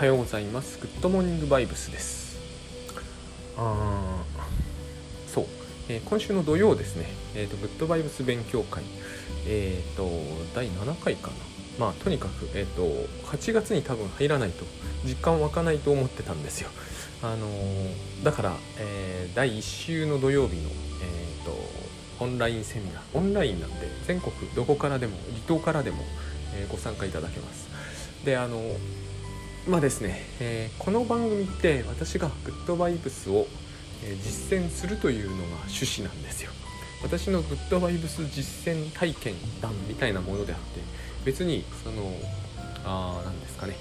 はようございます。グッドモーニングバイブスです。あそう、えー、今週の土曜ですね、えーと、グッドバイブス勉強会。えっ、ー、と第7回かな。まあとにかく、えーと、8月に多分入らないと実感湧かないと思ってたんですよ。あのー、だから、えー、第1週の土曜日の、えーと、オンラインセミナー。オンラインなんで全国どこからでも離島からでも、えご参加いただけます。であのまあですね、えー、この番組って私がグッドバイブスを、実践するというのが趣旨なんですよ。私のグッドバイブス実践体験談みたいなものであって別にそのあ何ですかね、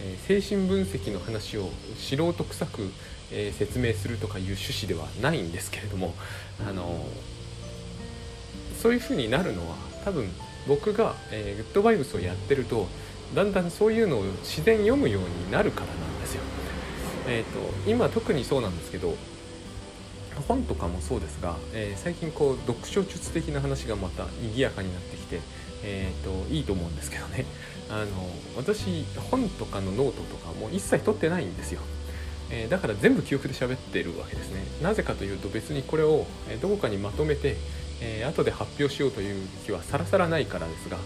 えー、精神分析の話を素人臭く、えー、説明するとかいう趣旨ではないんですけれどもあのそういう風になるのは多分僕が、え、グッドバイブスをやってるとだんだんそういうのを自然読むようになるからなんですよ。えーと、今特にそうなんですけど本とかもそうですが、えー、最近こう読書術的な話がまた賑やかになってきて、えーと、いいと思うんですけどねあの私本とかのノートとかも一切取ってないんですよ。えー、だから全部記憶で喋ってるわけですね。なぜかというと別にこれをどこかにまとめて、えー、後で発表しようという気はさらさらないからですが、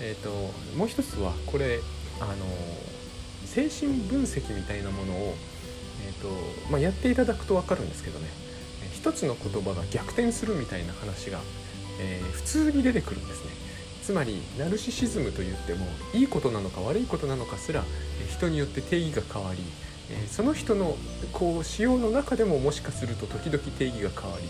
えーと、もう一つはこれあの精神分析みたいなものを、えーとまあ、やっていただくと分かるんですけどね。一つの言葉が逆転するみたいな話が、えー、普通に出てくるんですね。つまりナルシシズムといってもいいことなのか悪いことなのかすら人によって定義が変わりその人のこう仕様の中でももしかすると時々定義が変わり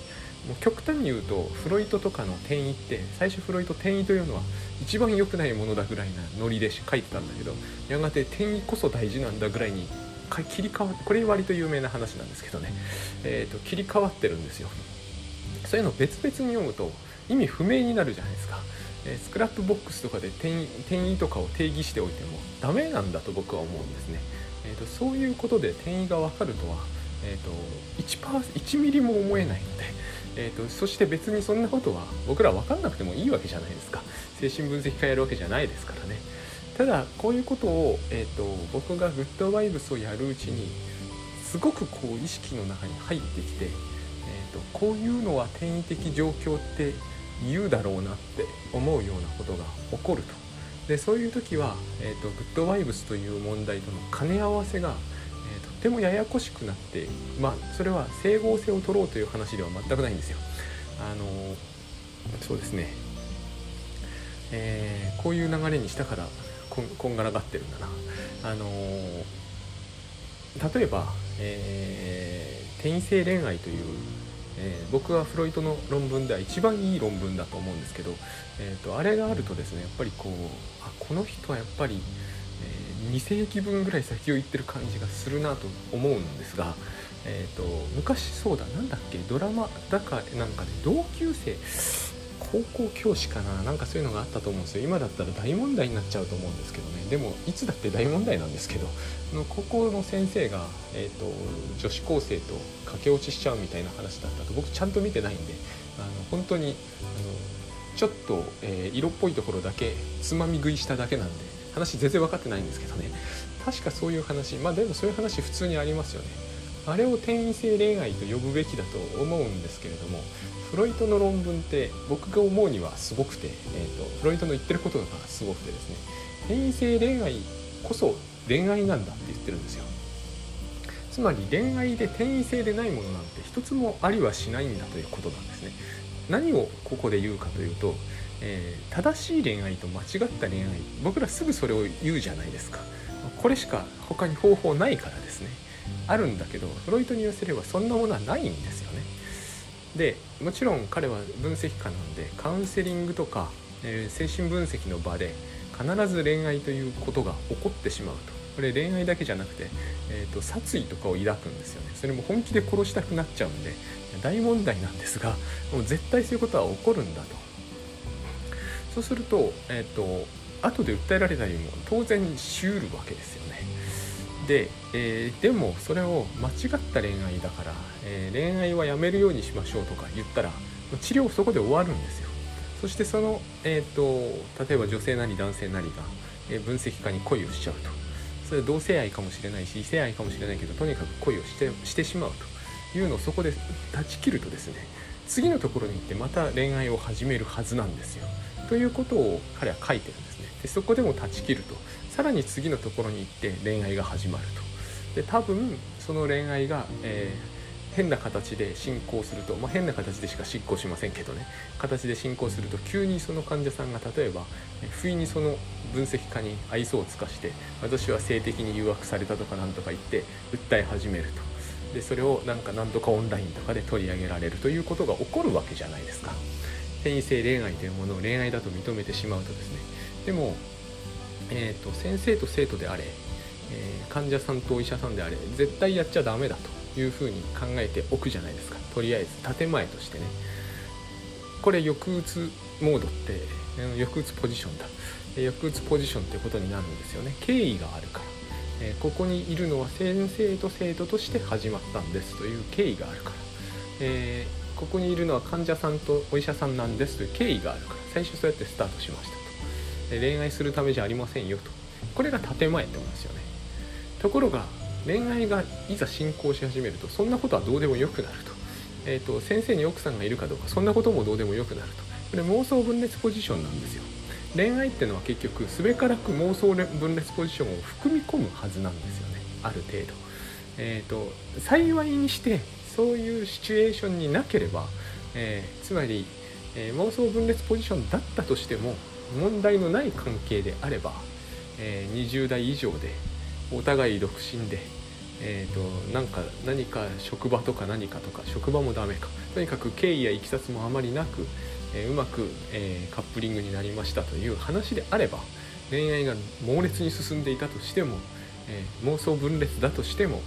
もう極端に言うとフロイトとかの転移って最初フロイト転移というのは一番良くないものだぐらいなノリで書いてたんだけどやがて転移こそ大事なんだぐらいに切り替わってこれ割と有名な話なんですけどね、えーと、切り替わってるんですよ。そういうの別々に読むと意味不明になるじゃないですか、えー、 Scrapbox とかで転移転移とかを定義しておいてもダメなんだと僕は思うんですね、えーと、そういうことで転移が分かるとは、えーと、と 1%, 1ミリも思えないのでえーと、そして別にそんなことは僕ら分かんなくてもいいわけじゃないですか。精神分析家やるわけじゃないですからね。ただこういうことを、えーと、僕がグッドバイブスをやるうちにすごくこう意識の中に入ってきて、えーと、こういうのは転移的状況って言うだろうなって思うようなことが起こると。でそういう時は、えー、とグッドバイブスという問題との兼ね合わせがてもややこしくなってまあそれは整合性を取ろうという話では全くないんですよ。あのそうですね、えー、こういう流れにしたからこんこんがらがってるんだな。あの例えば、えー、転移性恋愛という、えー、僕はフロイトの論文では一番いい論文だと思うんですけど、えーと、あれがあるとですねやっぱりこうあこの人はやっぱり2世紀分ぐらい先を行ってる感じがするなと思うんですが、えーと、昔そうだなんだっけドラマだかなんかで同級生高校教師かななんかそういうのがあったと思うんですよ。今だったら大問題になっちゃうと思うんですけどね。でもいつだって大問題なんですけど高校の先生が、えーと、女子高生と駆け落ちしちゃうみたいな話だったと僕ちゃんと見てないんであの本当にあのちょっと、えー、色っぽいところだけつまみ食いしただけなんで話全然分かってないんですけどね。確かそういう話。まあでもそういう話普通にありますよね。あれを転移性恋愛と呼ぶべきだと思うんですけれどもフロイトの論文って僕が思うにはすごくて、えーと、フロイトの言ってることがすごくてですね。転移性恋愛こそ恋愛なんだって言ってるんですよ。つまり恋愛で転移性でないものなんて一つもありはしないんだということなんですね。何をここで言うかというとえー、正しい恋愛と間違った恋愛僕らすぐそれを言うじゃないですか。これしか他に方法ないからですね。あるんだけどフロイトに言わせればそんなものはないんですよね。でもちろん彼は分析家なんでカウンセリングとか、えー、精神分析の場で必ず恋愛ということが起こってしまうと。これ恋愛だけじゃなくて、えーと、殺意とかを抱くんですよね。それも本気で殺したくなっちゃうんで大問題なんですがもう絶対そういうことは起こるんだと。そうすると,、えーと、後で訴えられたりも当然しうるわけですよね。で、えー、でもそれを間違った恋愛だから、えー、恋愛はやめるようにしましょうとか言ったら治療そこで終わるんですよ。そしてその、えーと、例えば女性なり男性なりが、えー、分析家に恋をしちゃうと。それは同性愛かもしれないし異性愛かもしれないけどとにかく恋をしてしてしまうというのをそこで断ち切るとですね次のところに行ってまた恋愛を始めるはずなんですよ。ということを彼は書いてるんですね。でそこでも断ち切ると。さらに次のところに行って恋愛が始まると。で多分その恋愛が、えー、変な形で進行すると、まあ、変な形でしか進行しませんけどね。形で進行すると急にその患者さんが例えば不意にその分析家に愛想を尽かして私は性的に誘惑されたとかなんとか言って訴え始めると。でそれをなんかなんとかオンラインとかで取り上げられるということが起こるわけじゃないですか。転移性恋愛というものを恋愛だと認めてしまうとですねでも、えーと、先生と生徒であれ、えー、患者さんとお医者さんであれ絶対やっちゃダメだというふうに考えておくじゃないですか。とりあえず建前としてね。これ抑うつモードって抑うつポジションだ。抑うつポジションってことになるんですよね。敬意があるから。えここにいるのは先生と生徒として始まったんですという経緯があるから、えー、ここにいるのは患者さんとお医者さんなんですという経緯があるから最初そうやってスタートしましたと、恋愛するためじゃありませんよと。これが建前ってことですよね。ところが恋愛がいざ進行し始めるとそんなことはどうでもよくなると,、えーと、先生に奥さんがいるかどうかそんなこともどうでもよくなると。これ妄想分裂ポジションなんですよ。恋愛ってのは結局すべからく妄想分裂ポジションを含み込むはずなんですよね。ある程度。えーと、幸いにしてそういうシチュエーションになければ、えー、つまり、えー、妄想分裂ポジションだったとしても問題のない関係であれば、えー、20代以上でお互い独身で、えーと、なんか何か職場とか何かとか職場もダメかとにかく経緯やいきさつもあまりなくえー、うまく、えー、カップリングになりましたという話であれば恋愛が猛烈に進んでいたとしても、えー、妄想分裂だとしても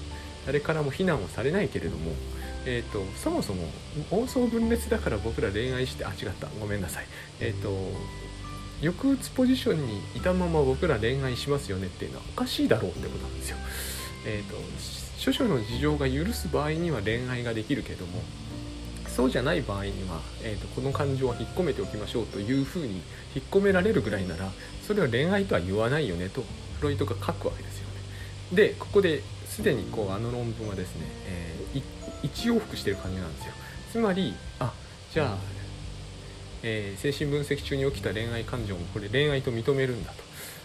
誰からも非難はされないけれども、えーと、そもそも妄想分裂だから僕ら恋愛してあ違ったごめんなさいえっ、ー、と抑うつポジションにいたまま僕ら恋愛しますよねっていうのはおかしいだろうってことなんですよ。えーと、と諸々の事情が許す場合には恋愛ができるけどもそうじゃない場合には、えーと、この感情は引っ込めておきましょうというふうに引っ込められるぐらいならそれは恋愛とは言わないよねとフロイトが書くわけですよね。でここですでにこうあの論文はですね、えー、一往復してる感じなんですよ。つまりあじゃあ、えー、精神分析中に起きた恋愛感情もこれ恋愛と認めるんだと。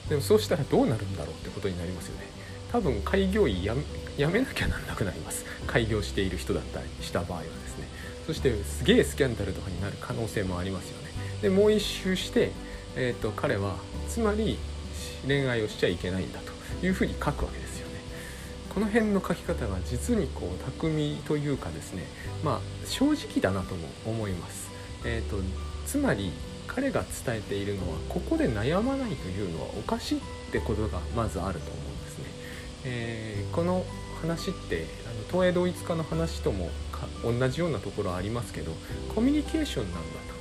でもそうしたらどうなるんだろうってことになりますよね。多分開業医やめなきゃなんなくなります開業している人だったりした場合はですねそしてすげえスキャンダルとかになる可能性もありますよねでもう一周して、えーと、彼はつまり恋愛をしちゃいけないんだというふうに書くわけですこの辺の書き方が実にこう巧みというかですねまあ正直だなとも思います。えっ、ー、とつまり彼が伝えているのはここで悩まないというのはおかしいってことがまずあると思うんですね、えー、この話ってあの東映同一化の話とも同じようなところありますけどコミュニケーションなんだと,、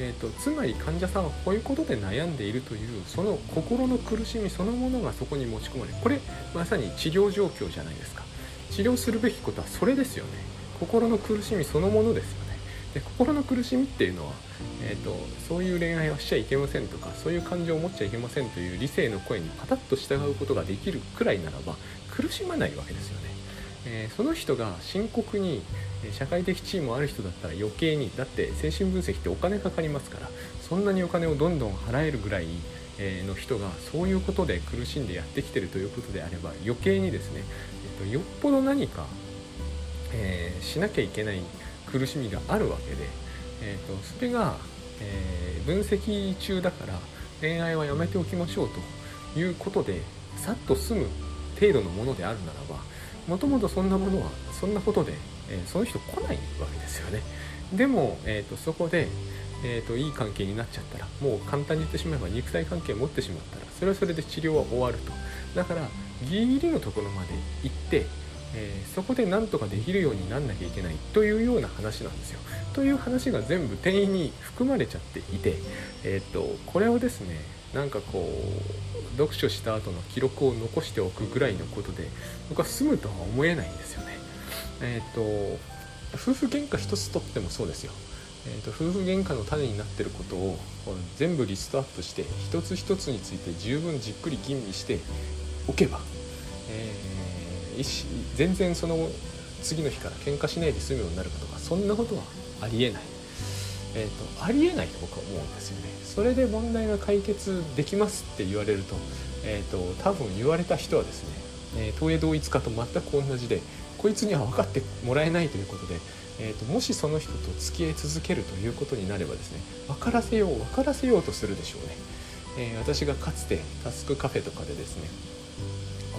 えーと、つまり患者さんはこういうことで悩んでいるというその心の苦しみそのものがそこに持ち込まれこれまさに治療状況じゃないですか。治療するべきことはそれですよね。心の苦しみそのものですよね。で心の苦しみっていうのは、えーと、そういう恋愛はしちゃいけませんとかそういう感情を持っちゃいけませんという理性の声にパタッと従うことができるくらいならば苦しまないわけですよね、えー、その人が深刻に社会的地位もある人だったら余計にだって精神分析ってお金かかりますからそんなにお金をどんどん払えるぐらいの人がそういうことで苦しんでやってきてるということであれば余計にですね、えっと、よっぽど何か、えー、しなきゃいけない苦しみがあるわけで、えー、とそれが、えー、分析中だから恋愛はやめておきましょうということでさっと済む程度のものであるならばもともとそんなものはそんなことでえー、その人来ないわけですよねでも、えーと、そこで、えーと、いい関係になっちゃったらもう簡単に言ってしまえば肉体関係を持ってしまったらそれはそれで治療は終わるとだからギリギリのところまで行ってえー、そこで何とかできるようになんなきゃいけないというような話なんですよ。という話が全部定員に含まれちゃっていて、えーと、これをですねなんかこう読書した後の記録を残しておくぐらいのことで僕は済むとは思えないんですよね。えっ、ー、と夫婦喧嘩一つとってもそうですよ、えーと、夫婦喧嘩の種になってることを全部リストアップして一つ一つについて十分じっくり吟味しておけばえー、全然その次の日から喧嘩しないで済むようになるかとかそんなことはありえない、えーと、ありえないと僕は思うんですよね。それで問題が解決できますって言われると,、えーと、多分言われた人はですね、えー、東映同一化と全く同じでこいつには分かってもらえないということで、えーと、もしその人と付き合い続けるということになればですね分からせよう分からせようとするでしょうね、えー、私がかつてタスクカフェとかでですね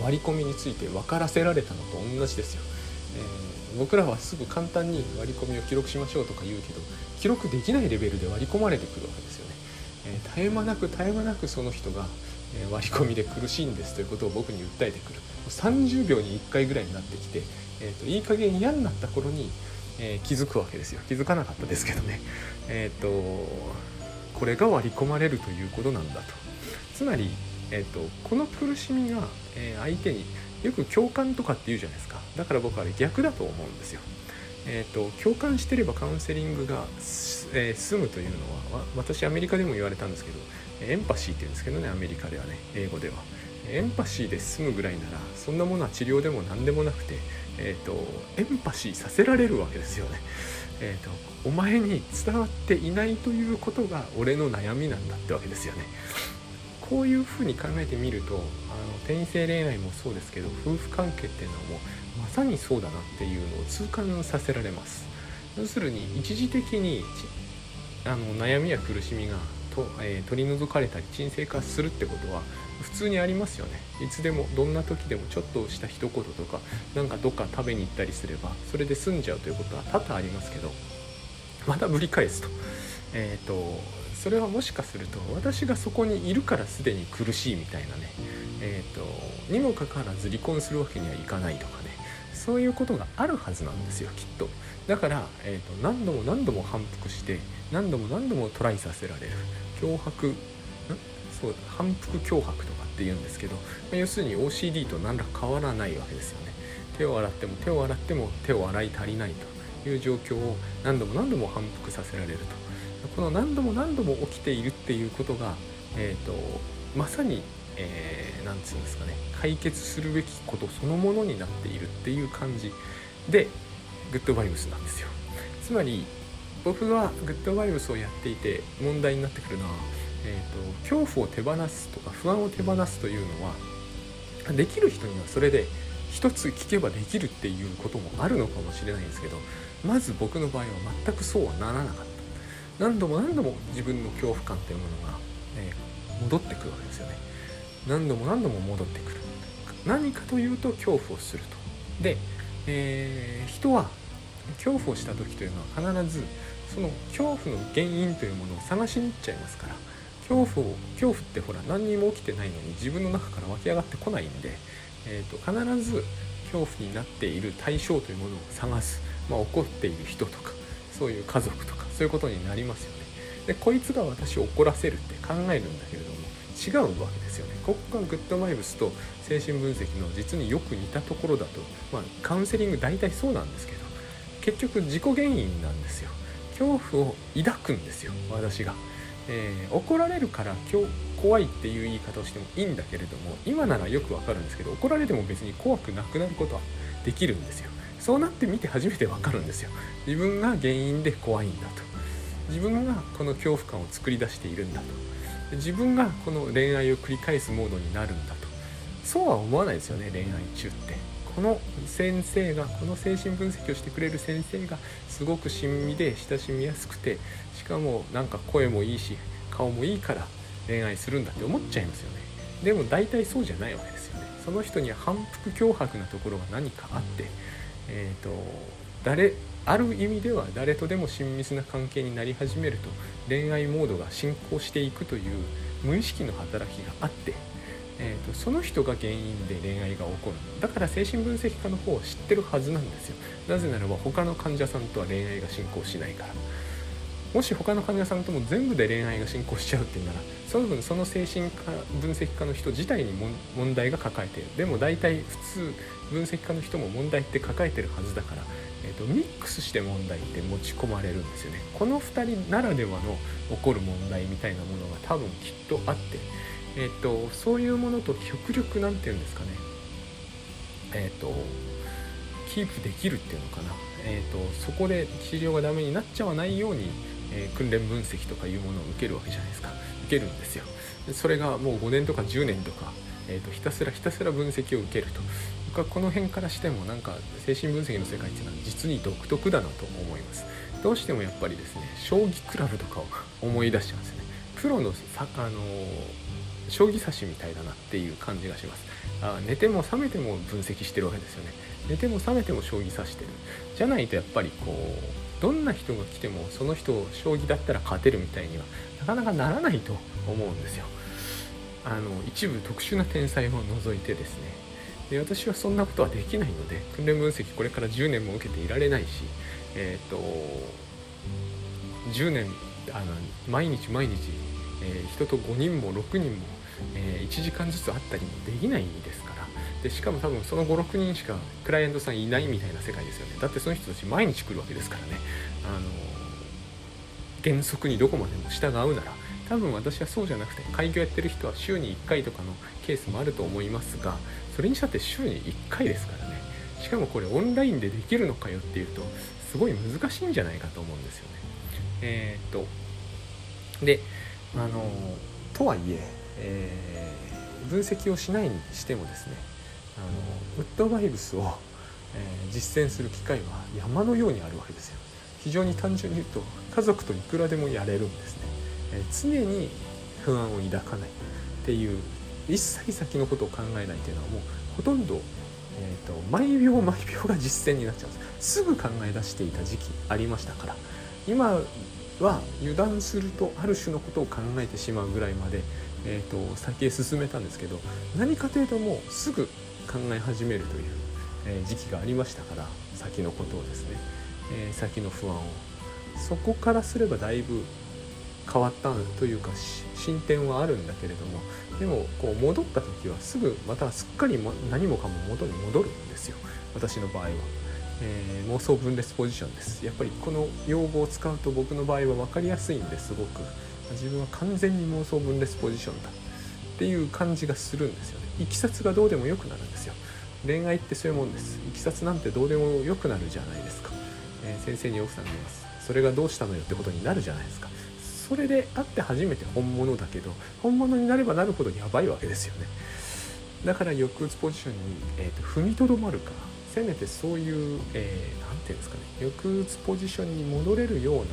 割り込みについて分からせられたのと同じですよ、えー、僕らはすぐ簡単に割り込みを記録しましょうとか言うけど記録できないレベルで割り込まれてくるわけですよね、えー、絶え間なく絶え間なくその人が割り込みで苦しいんですということを僕に訴えてくる。30秒に1回ぐらいになってきて、えーと、いい加減嫌になった頃に、えー、気づくわけですよ。気づかなかったですけどね。えっ、ー、とこれが割り込まれるということなんだと。つまりえーと、この苦しみが、え、相手によく共感とかって言うじゃないですかだから僕は逆だと思うんですよ。えーと、共感してればカウンセリングが、えー、済むというのは私アメリカでも言われたんですけどエンパシーって言うんですけどねアメリカではね英語ではエンパシーで済むぐらいならそんなものは治療でも何でもなくて、えーと、エンパシーさせられるわけですよね。えーとお前に伝わっていないということが俺の悩みなんだってわけですよね。こういうふうに考えてみるとあの転移性恋愛もそうですけど夫婦関係っていうのはもうまさにそうだなっていうのを痛感させられます。要するに一時的にあの悩みや苦しみがと、えー、取り除かれたり沈静化するってことは普通にありますよね。いつでもどんな時でもちょっとした一言とかなんかどっか食べに行ったりすればそれで済んじゃうということは多々ありますけどまたぶり返すと。えっ、ー、とそれはもしかすると私がそこにいるからすでに苦しいみたいなねえ、ー、とにもかかわらず離婚するわけにはいかないとかねそういうことがあるはずなんですよきっと。だから、えーと、何度も何度も反復して何度も何度もトライさせられる脅迫そう反復脅迫とかって言うんですけど、まあ、要するに OCD と何ら変わらないわけですよね。手を洗っても手を洗っても手を洗い足りないという状況を何度も何度も反復させられると。この何度も何度も起きているっていうことが、えーと、まさに何、えー、て言うんですかね解決するべきことそのものになっているっていう感じでグッドバイブスなんですよ。つまり僕がグッドバイブスをやっていて問題になってくるのは、えーと、恐怖を手放すとか不安を手放すというのはできる人にはそれで一つ聞けばできるっていうこともあるのかもしれないんですけどまず僕の場合は全くそうはならなかった。何度も何度も自分の恐怖感というものが、え、戻ってくるわけですよね。何度も何度も戻ってくる。何かというと恐怖をすると。で、えー、人は恐怖をした時というのは必ずその恐怖の原因というものを探しに行っちゃいますから。恐怖を恐怖ってほら何にも起きてないのに自分の中から湧き上がってこないんで、えーと、と必ず恐怖になっている対象というものを探す、まあ、怒っている人とかそういう家族とか。そういうことになりますよね。でこいつが私を怒らせるって考えるんだけれども違うわけですよね。ここがグッドバイブスと精神分析の実によく似たところだとまあカウンセリング大体そうなんですけど結局自己原因なんですよ。恐怖を抱くんですよ私が、えー、怒られるから今日怖いっていう言い方をしてもいいんだけれども今ならよくわかるんですけど怒られても別に怖くなくなることはできるんですよ。そうなってみて初めてわかるんですよ。自分が原因で怖いんだと。自分がこの恐怖感を作り出しているんだと。自分がこの恋愛を繰り返すモードになるんだと。そうは思わないですよね恋愛中って。この先生がこの精神分析をしてくれる先生がすごく親身で親しみやすくてしかもなんか声もいいし顔もいいから恋愛するんだって思っちゃいますよね。でも大体そうじゃないわけですよね。その人には反復脅迫なところが何かあってえーと、誰ある意味では誰とでも親密な関係になり始めると恋愛モードが進行していくという無意識の働きがあって、えーと、その人が原因で恋愛が起こる。だから精神分析家の方を知ってるはずなんですよ。なぜならば他の患者さんとは恋愛が進行しないから。もし他の患者さんとも全部で恋愛が進行しちゃうっていうならその分その精神科分析家の人自体に問題が抱えている。でも大体普通分析家の人も問題って抱えてるはずだから、えーと、ミックスして問題って持ち込まれるんですよね。この2人ならではの起こる問題みたいなものが多分きっとあって、えーと、そういうものと極力何て言うんですかね。えーと、キープできるっていうのかな、えーと、そこで治療がダメになっちゃわないように、えー、訓練分析とかいうものを受けるわけじゃないですか。受けるんですよ。でそれがもう5年とか10年とか、えーと、ひたすらひたすら分析を受けると。僕はこの辺からしてもなんか精神分析の世界っていうのは実に独特だなと思います。どうしてもやっぱりですね将棋クラブとかを思い出しちゃうんですよね。プロのさあの将棋指しみたいだなっていう感じがします。あ寝ても覚めても分析してるわけですよね。寝ても覚めても将棋指してる。じゃないとやっぱりこうどんな人が来てもその人を将棋だったら勝てるみたいにはなかなかならないと思うんですよ。あの一部特殊な天才を除いてですね。で私はそんなことはできないので訓練分析これから10年も受けていられないしえっ、ー、と10年あの毎日毎日、えー、人と5人も6人も、えー、1時間ずつ会ったりもできないですかでしかも多分その56人しかクライアントさんいないみたいな世界ですよね。だってその人たち毎日来るわけですからね。あの原則にどこまでも従うなら。多分私はそうじゃなくて開業やってる人は週に1回とかのケースもあると思いますがそれにしたって週に1回ですからね。しかもこれオンラインでできるのかよっていうとすごい難しいんじゃないかと思うんですよね。えー、っとであのとはいええー、分析をしないにしてもですねのウッドバイブスを、えー、実践する機会は山のようにあるわけですよ。非常に単純に言うと家族といくらでもやれるんですね、えー、常に不安を抱かないっていう一切先のことを考えないっていうのはもうほとんど、えーと、と毎秒毎秒が実践になっちゃうんです。すぐ考え出していた時期ありましたから。今は油断するとある種のことを考えてしまうぐらいまで、えーと、先へ進めたんですけど何かというともうすぐ考え始めるという、え、時期がありましたから先のことをですね、え、先の不安を。そこからすればだいぶ変わったというか進展はあるんだけれどもでもこう戻った時はすぐまたすっかり何もかも元に戻るんですよ。私の場合は。えー、妄想分裂ポジションです。やっぱりこの用語を使うと僕の場合は分かりやすいんですごく。自分は完全に妄想分裂ポジションだ。っていう感じがするんですよね。いきさつがどうでもよくなるんですよ。恋愛ってそういうもんです。いきさつなんてどうでもよくなるじゃないですか、えー、先生に奥さんがいます。それがどうしたのよってことになるじゃないですか。それであって初めて本物だけど本物になればなるほどやばいわけですよね。だから抑うつポジションに、えーと、踏みとどまるか。せめてそういう何、えー、て言うんですかね。抑うつポジションに戻れるような、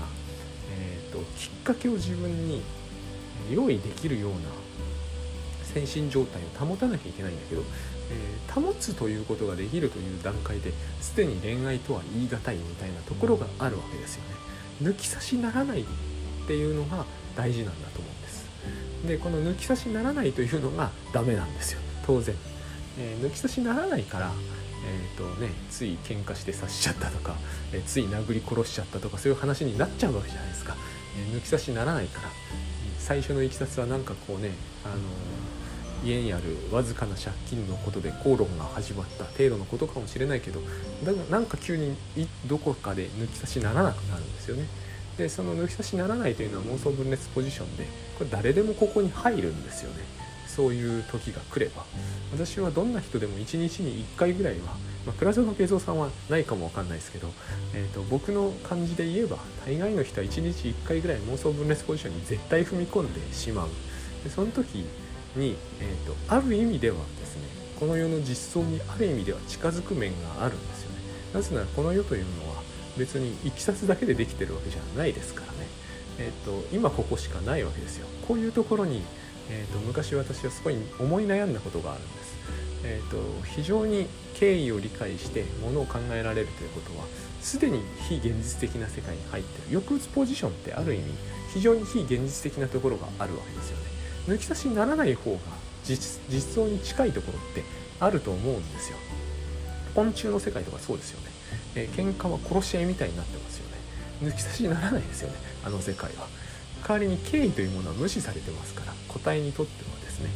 えーと、きっかけを自分に用意できるような精神状態を保たなきゃいけないんだけど、えー、保つということができるという段階ですでに恋愛とは言い難いみたいなところがあるわけですよね。抜き差しならないっていうのが大事なんだと思うんです。でこの抜き差しならないというのがダメなんですよ当然。えー、抜き差しならないからえーとね、つい喧嘩して刺しちゃったとか、えー、つい殴り殺しちゃったとかそういう話になっちゃうわけじゃないですか、えー、抜き差しならないから最初のいきさつはなんかこうね、あのー、家にあるわずかな借金のことで口論が始まった程度のことかもしれないけどだがなんか急にどこかで抜き差しならなくなるんですよね。でその抜き差しならないというのは妄想分裂ポジションでこれ誰でもここに入るんですよね。そういう時が来れば。私はどんな人でも1日に1回ぐらいは、まあ、倉園慶三さんはないかもわかんないですけど、えーと、僕の感じで言えば大概の人は1日1回ぐらい妄想分裂ポジションに絶対踏み込んでしまう。でその時に、えーと、ある意味ではですねこの世の実相にある意味では近づく面があるんですよね。なぜならこの世というのは別にいきさつだけでできてるわけじゃないですからね。えーと今ここしかないわけですよ。こういうところにえーと、昔私はすごい思い悩んだことがあるんです。えーと、非常に経緯を理解してものを考えられるということはすでに非現実的な世界に入ってる。抑うつポジションってある意味非常に非現実的なところがあるわけですよね。抜き差しにならない方が実実相に近いところってあると思うんですよ。昆虫の世界とかそうですよね、えー、喧嘩は殺し合いみたいになってますよね。抜き差しにならないですよね。あの世界は。代わりに敬意というものは無視されてますから個体にとってはですね。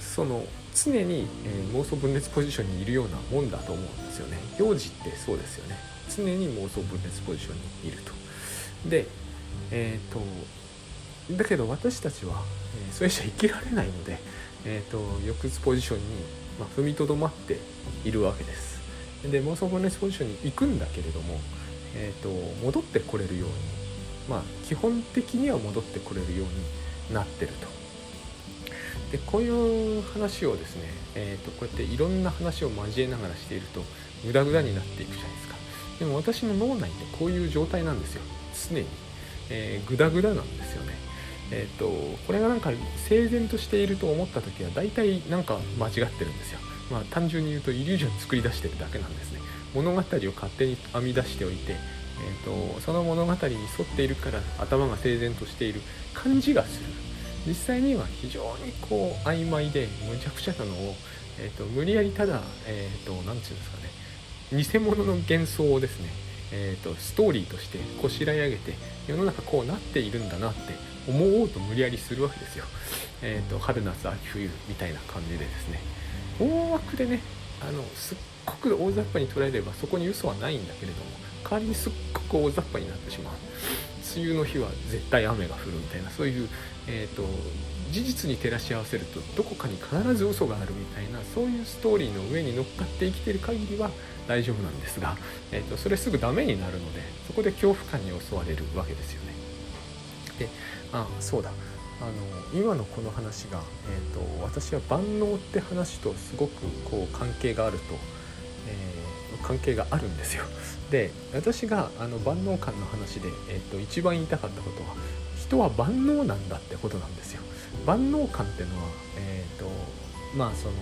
その常に、えー、妄想分裂ポジションにいるようなもんだと思うんですよね。幼児ってそうですよね。常に妄想分裂ポジションにいると。でえっ、ー、とだけど私たちは、えー、それじゃ生きられないので、えーと、抑うつポジションにまあ、踏みとどまっているわけです。で妄想ボネスポジションに行くんだけれども、えーと、戻ってこれるようにまあ基本的には戻ってこれるようになってると。でこういう話をですね、えーと、こうやっていろんな話を交えながらしているとグダグダになっていくじゃないですか。でも私の脳内ってこういう状態なんですよ。常に、えー、グダグダなんですよ。えーと、これがなんか整然としていると思った時は大体なんか間違ってるんですよ。まあ単純に言うとイリュージョン作り出してるだけなんですね。物語を勝手に編み出しておいて、えーと、その物語に沿っているから頭が整然としている感じがする。実際には非常にこう曖昧でむちゃくちゃなのを、えーと、無理やりただ何、えー、て言うんですかね。偽物の幻想をですね、えーと、ストーリーとしてこしらえ上げて世の中こうなっているんだなって思おうと無理やりするわけですよ。えーと、春夏秋冬みたいな感じでですね大枠でねあのすっごく大雑把に捉えればそこに嘘はないんだけれども代わりにすっごく大雑把になってしまう梅雨の日は絶対雨が降るみたいなそういう、えーと、事実に照らし合わせるとどこかに必ず嘘があるみたいなそういうストーリーの上に乗っかって生きてる限りは大丈夫なんですが、えーと、それすぐダメになるのでそこで恐怖感に襲われるわけですよね。であそうだあの今のこの話が、えーと、私は万能って話とすごくこう関係があると、えー、関係があるんですよ。で私があの万能感の話で、えーと、一番言いたかったことは人は万能なんだってことなんですよ。万能感ってのは、えーとまあその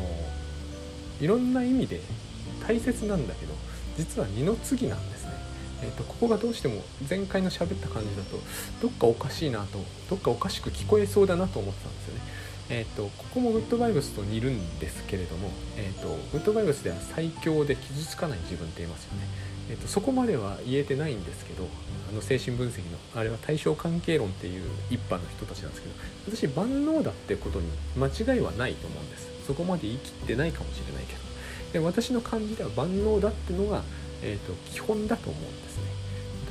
いろんな意味で大切なんだけど実は二の次なんです。えーと、ここがどうしても前回の喋った感じだとどっかおかしいなとどっかおかしく聞こえそうだなと思ってたんですよね。えーと、ここもグッドバイブスと似るんですけれども、えーと、グッドバイブスでは最強で傷つかない自分って言いますよね。えー、とそこまでは言えてないんですけどあの精神分析のあれは対象関係論っていう一派の人たちなんですけど私万能だってことに間違いはないと思うんですそこまで言い切ってないかもしれないけどで私の感じでは万能だってのが、えーと基本だと思うんですね。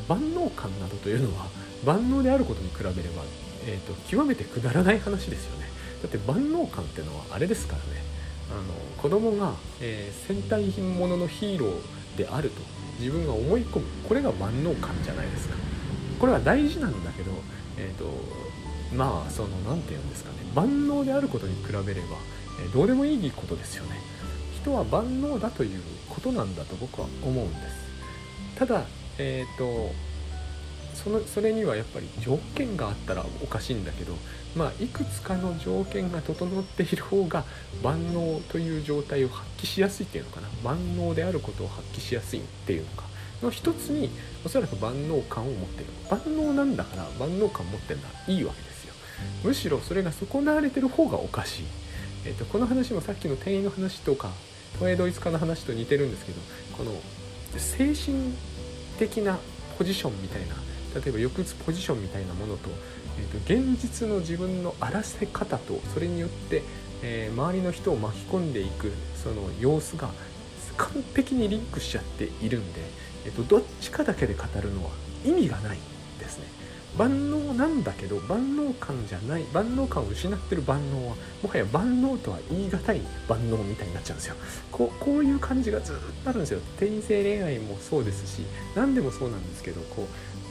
万能感などというのは万能であることに比べれば、えーと、極めてくだらない話ですよね。だって万能感っていうのはあれですからね。あの子供が、えー、戦隊品ものヒーローであると自分が思い込むこれが万能感じゃないですか。これは大事なんだけど、えーと、まあその何て言うんですかね。万能であることに比べれば、えー、どうでもいいことですよね。人は万能だということなんだと僕は思うんです。ただえっ、ー、とそのそれにはやっぱり条件があったらおかしいんだけどまあいくつかの条件が整っている方が万能という状態を発揮しやすいっていうのかな。万能であることを発揮しやすいっていうのか。の一つにおそらく万能感を持ってる。万能なんだから万能感持ってるのはいいわけですよ。むしろそれが損なわれてる方がおかしい、えーと、この話もさっきの店員の話とか都営ドイツ化の話と似てるんですけどこの精神的なポジションみたいな例えば抑うつポジションみたいなものと,、えーと、現実の自分の荒らせ方とそれによって、えー、周りの人を巻き込んでいくその様子が完璧にリンクしちゃっているんで、えーとどっちかだけで語るのは意味がないですね。万能なんだけど万能感じゃない万能感を失ってる万能はもはや万能とは言い難い万能みたいになっちゃうんですよ。こうこういう感じがずっとあるんですよ。転生恋愛もそうですし何でもそうなんですけどこう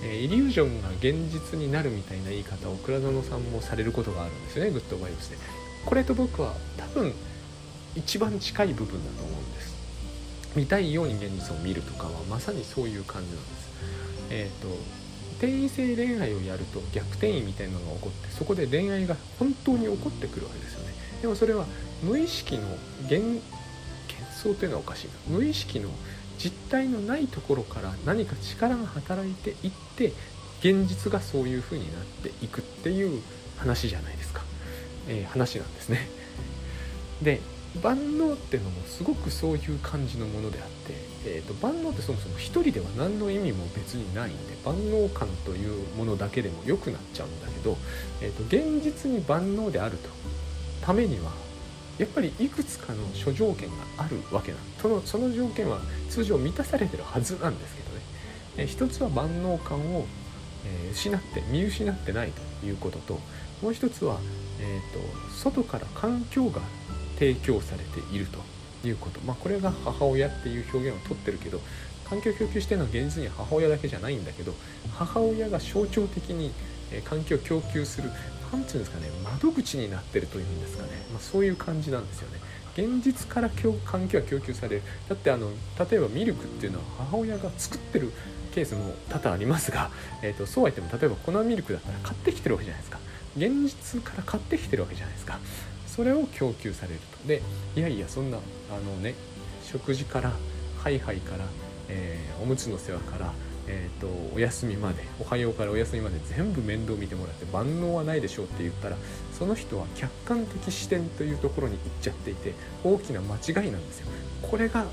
えイリュージョンが現実になるみたいな言い方を倉園さんもされることがあるんですよねグッドバイブスで。これと僕は多分一番近い部分だと思うんです。見たいように現実を見るとかはまさにそういう感じなんです。えっ、ー、と転移性恋愛をやると逆転移みたいなのが起こってそこで恋愛が本当に起こってくるわけですよね。でもそれは無意識の幻想っていうのはおかしいな無意識の実体のないところから何か力が働いていって現実がそういう風になっていくっていう話じゃないですか、えー、話なんですね。で万能ってのもすごくそういう感じのものであって、えーと、万能ってそもそも一人では何の意味も別にないんで万能感というものだけでも良くなっちゃうんだけど、えーと、現実に万能であると。ためにはやっぱりいくつかの諸条件があるわけなそのその条件は通常満たされてるはずなんですけどね、えー、一つは万能感を、えー、失って見失ってないということともう一つは、えーと外から環境が提供されていると。いうこと、まあ、これが母親っていう表現をとってるけど環境を供給してるのは現実には母親だけじゃないんだけど母親が象徴的に環境を供給する何て言うんですかね窓口になってるというんですかね、まあ、そういう感じなんですよね。現実から環境は供給される。だってあの例えばミルクっていうのは母親が作ってるケースも多々ありますが、えーと、そうは言っても例えば粉ミルクだったら買ってきてるわけじゃないですか。現実から買ってきてるわけじゃないですか。それを供給されるとでいやいやそんなあのね食事からハイハイから、えー、おむつの世話からえーと、お休みまでおはようからお休みまで全部面倒見てもらって万能はないでしょうって言ったらその人は客観的視点というところに行っちゃっていて大きな間違いなんですよ。これが、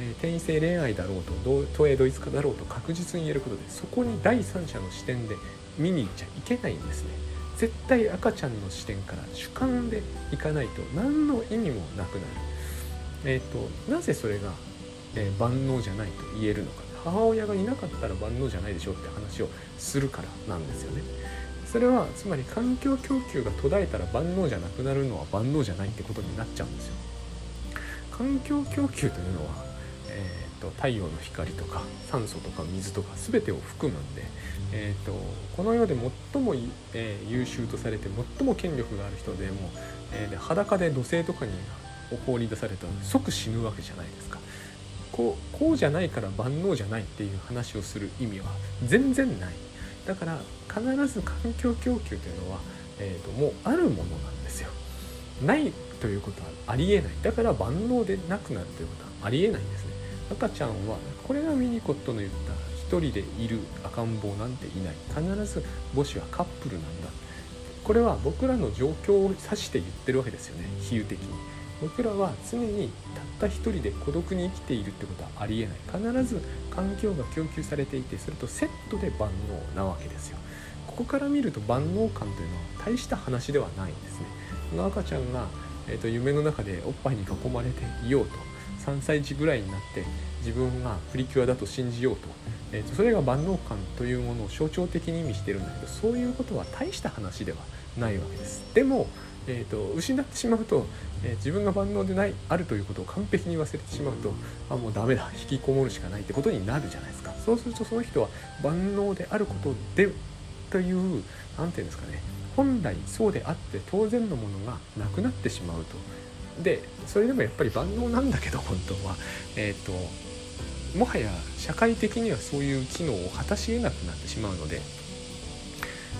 えー、転移性恋愛だろうと東映ドイツ化だろうと確実に言えることでそこに第三者の視点で見に行っちゃいけないんですね。絶対赤ちゃんの視点から主観でいかないと何の意味もなくなる。えーと、なぜそれが、えー、万能じゃないと言えるのか母親がいなかったら万能じゃないでしょって話をするからなんですよね。それはつまり環境供給が途絶えたら万能じゃなくなるのは万能じゃないってことになっちゃうんですよ。環境供給というのは、えーと、太陽の光とか酸素とか水とか全てを含むんで、えーと、この世で最も、えー、優秀とされて最も権力がある人でも、えー、で裸で土星とかに放り出されたら即死ぬわけじゃないですか。こうこうじゃないから万能じゃないっていう話をする意味は全然ない。だから必ず環境供給というのは、えーと、もうあるものなんですよ。ないということはありえない。だから万能でなくなるということはありえないんです。赤ちゃんはこれがミニコットの言った一人でいる赤ん坊なんていない。必ず母子はカップルなんだ。これは僕らの状況を指して言ってるわけですよね。比喩的に。僕らは常にたった一人で孤独に生きているってことはありえない。必ず環境が供給されていてそれとセットで万能なわけですよ。ここから見ると万能感というのは大した話ではないんですね。この赤ちゃんが、えーと、夢の中でおっぱいに囲まれていようと3歳児ぐらいになって自分がプリキュアだと信じようと,、えーとそれが万能感というものを象徴的に意味してるんだけどそういうことは大した話ではないわけです。でもえーと、失ってしまうと、えー、自分が万能でないあるということを完璧に忘れてしまうとあもうダメだ引きこもるしかないってことになるじゃないですか。そうするとその人は万能であることでという何て言うんですかね本来そうであって当然のものがなくなってしまうと。でそれでもやっぱり万能なんだけど本当は。えっ、ー、ともはや社会的にはそういう機能を果たし得なくなってしまうので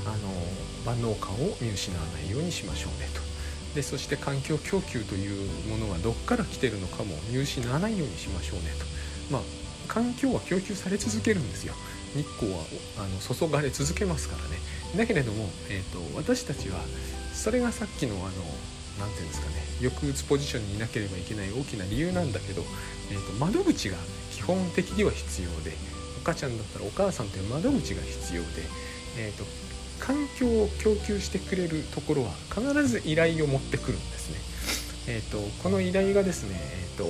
あの万能感を見失わないようにしましょうねと。でそして環境供給というものがどっから来てるのかも見失わないようにしましょうねと。まあ環境は供給され続けるんですよ。日光はあの注がれ続けますからね。だけれども、えーと、私たちはそれがさっきのあの何て言うんですかねよく打つポジションにいなければいけない大きな理由なんだけど、えーと、と窓口が基本的には必要でお母ちゃんだったらお母さんという窓口が必要で、えーと環境を供給してくれるところは必ず依頼を持ってくるんですね。えーと、この依頼がですね、えーと、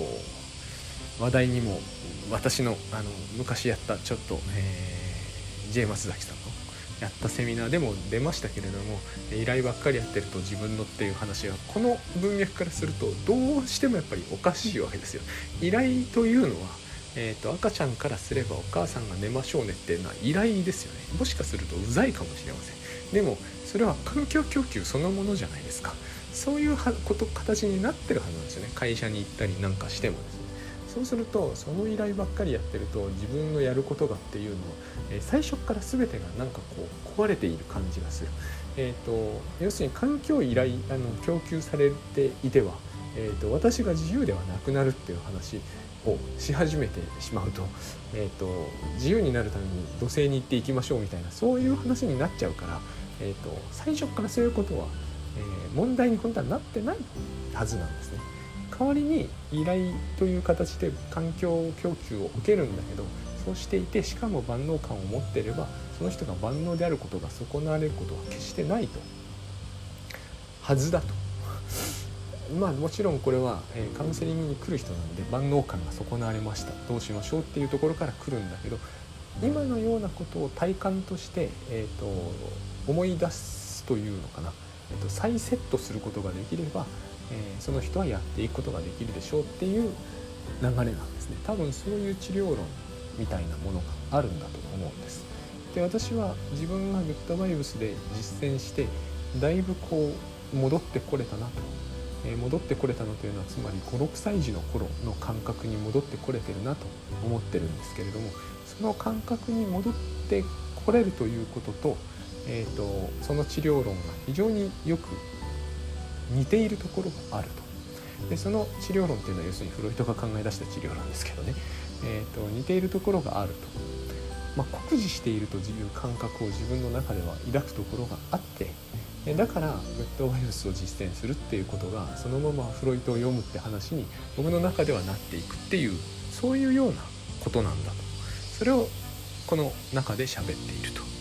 話題にも私のあの昔やったちょっと、えー、J 松崎さんのやったセミナーでも出ましたけれども依頼ばっかりやってると自分のっていう話はこの文脈からするとどうしてもやっぱりおかしいわけですよ。依頼というのはえーと、赤ちゃんからすればお母さんが寝ましょうねっていうのは依頼ですよね。もしかするとうざいかもしれません。でもそれは環境供給そのものじゃないですか。そういうこと形になってるはずなんですよね。会社に行ったりなんかしても。ですそうするとその依頼ばっかりやってると自分のやることがっていうのを、え、最初から全てがなんかこう壊れている感じがする、えーと、要するに環境依頼あの供給されていては、えーと私が自由ではなくなるっていう話をし始めてしまうと,、えーと、自由になるために土星に行っていきましょうみたいなそういう話になっちゃうから、えーと、最初からそういうことは、えー、問題に本当はなってないはずなんですね。代わりに依頼という形で環境供給を受けるんだけどそうしていてしかも万能感を持っていればその人が万能であることが損なわれることは決してないと。はずだと。まあもちろんこれは、えー、カウンセリングに来る人なんで万能感が損なわれました。どうしましょうっていうところから来るんだけど今のようなことを体感として、えーと、思い出すというのかな、えっと、再セットすることができれば、えー、その人はやっていくことができるでしょうっていう流れなんですね。多分そういう治療論みたいなものがあるんだと思うんです。で私は自分がグッドバイブスで実践してだいぶこう戻ってこれたなと、えー、戻ってこれたのというのはつまり56歳児の頃の感覚に戻ってこれてるなと思ってるんですけれどもその感覚に戻ってこれるということと,、えーと、その治療論が非常によく似ているところがあると。でその治療論っていうのは要するにフロイトが考え出した治療論ですけどね、えーと、似ているところがあると、まあ、酷似しているという感覚を自分の中では抱くところがあって。だからグッドバイブスを実践するっていうことがそのままフロイトを読むって話に僕の中ではなっていくっていうそういうようなことなんだと。それをこの中で喋っていると。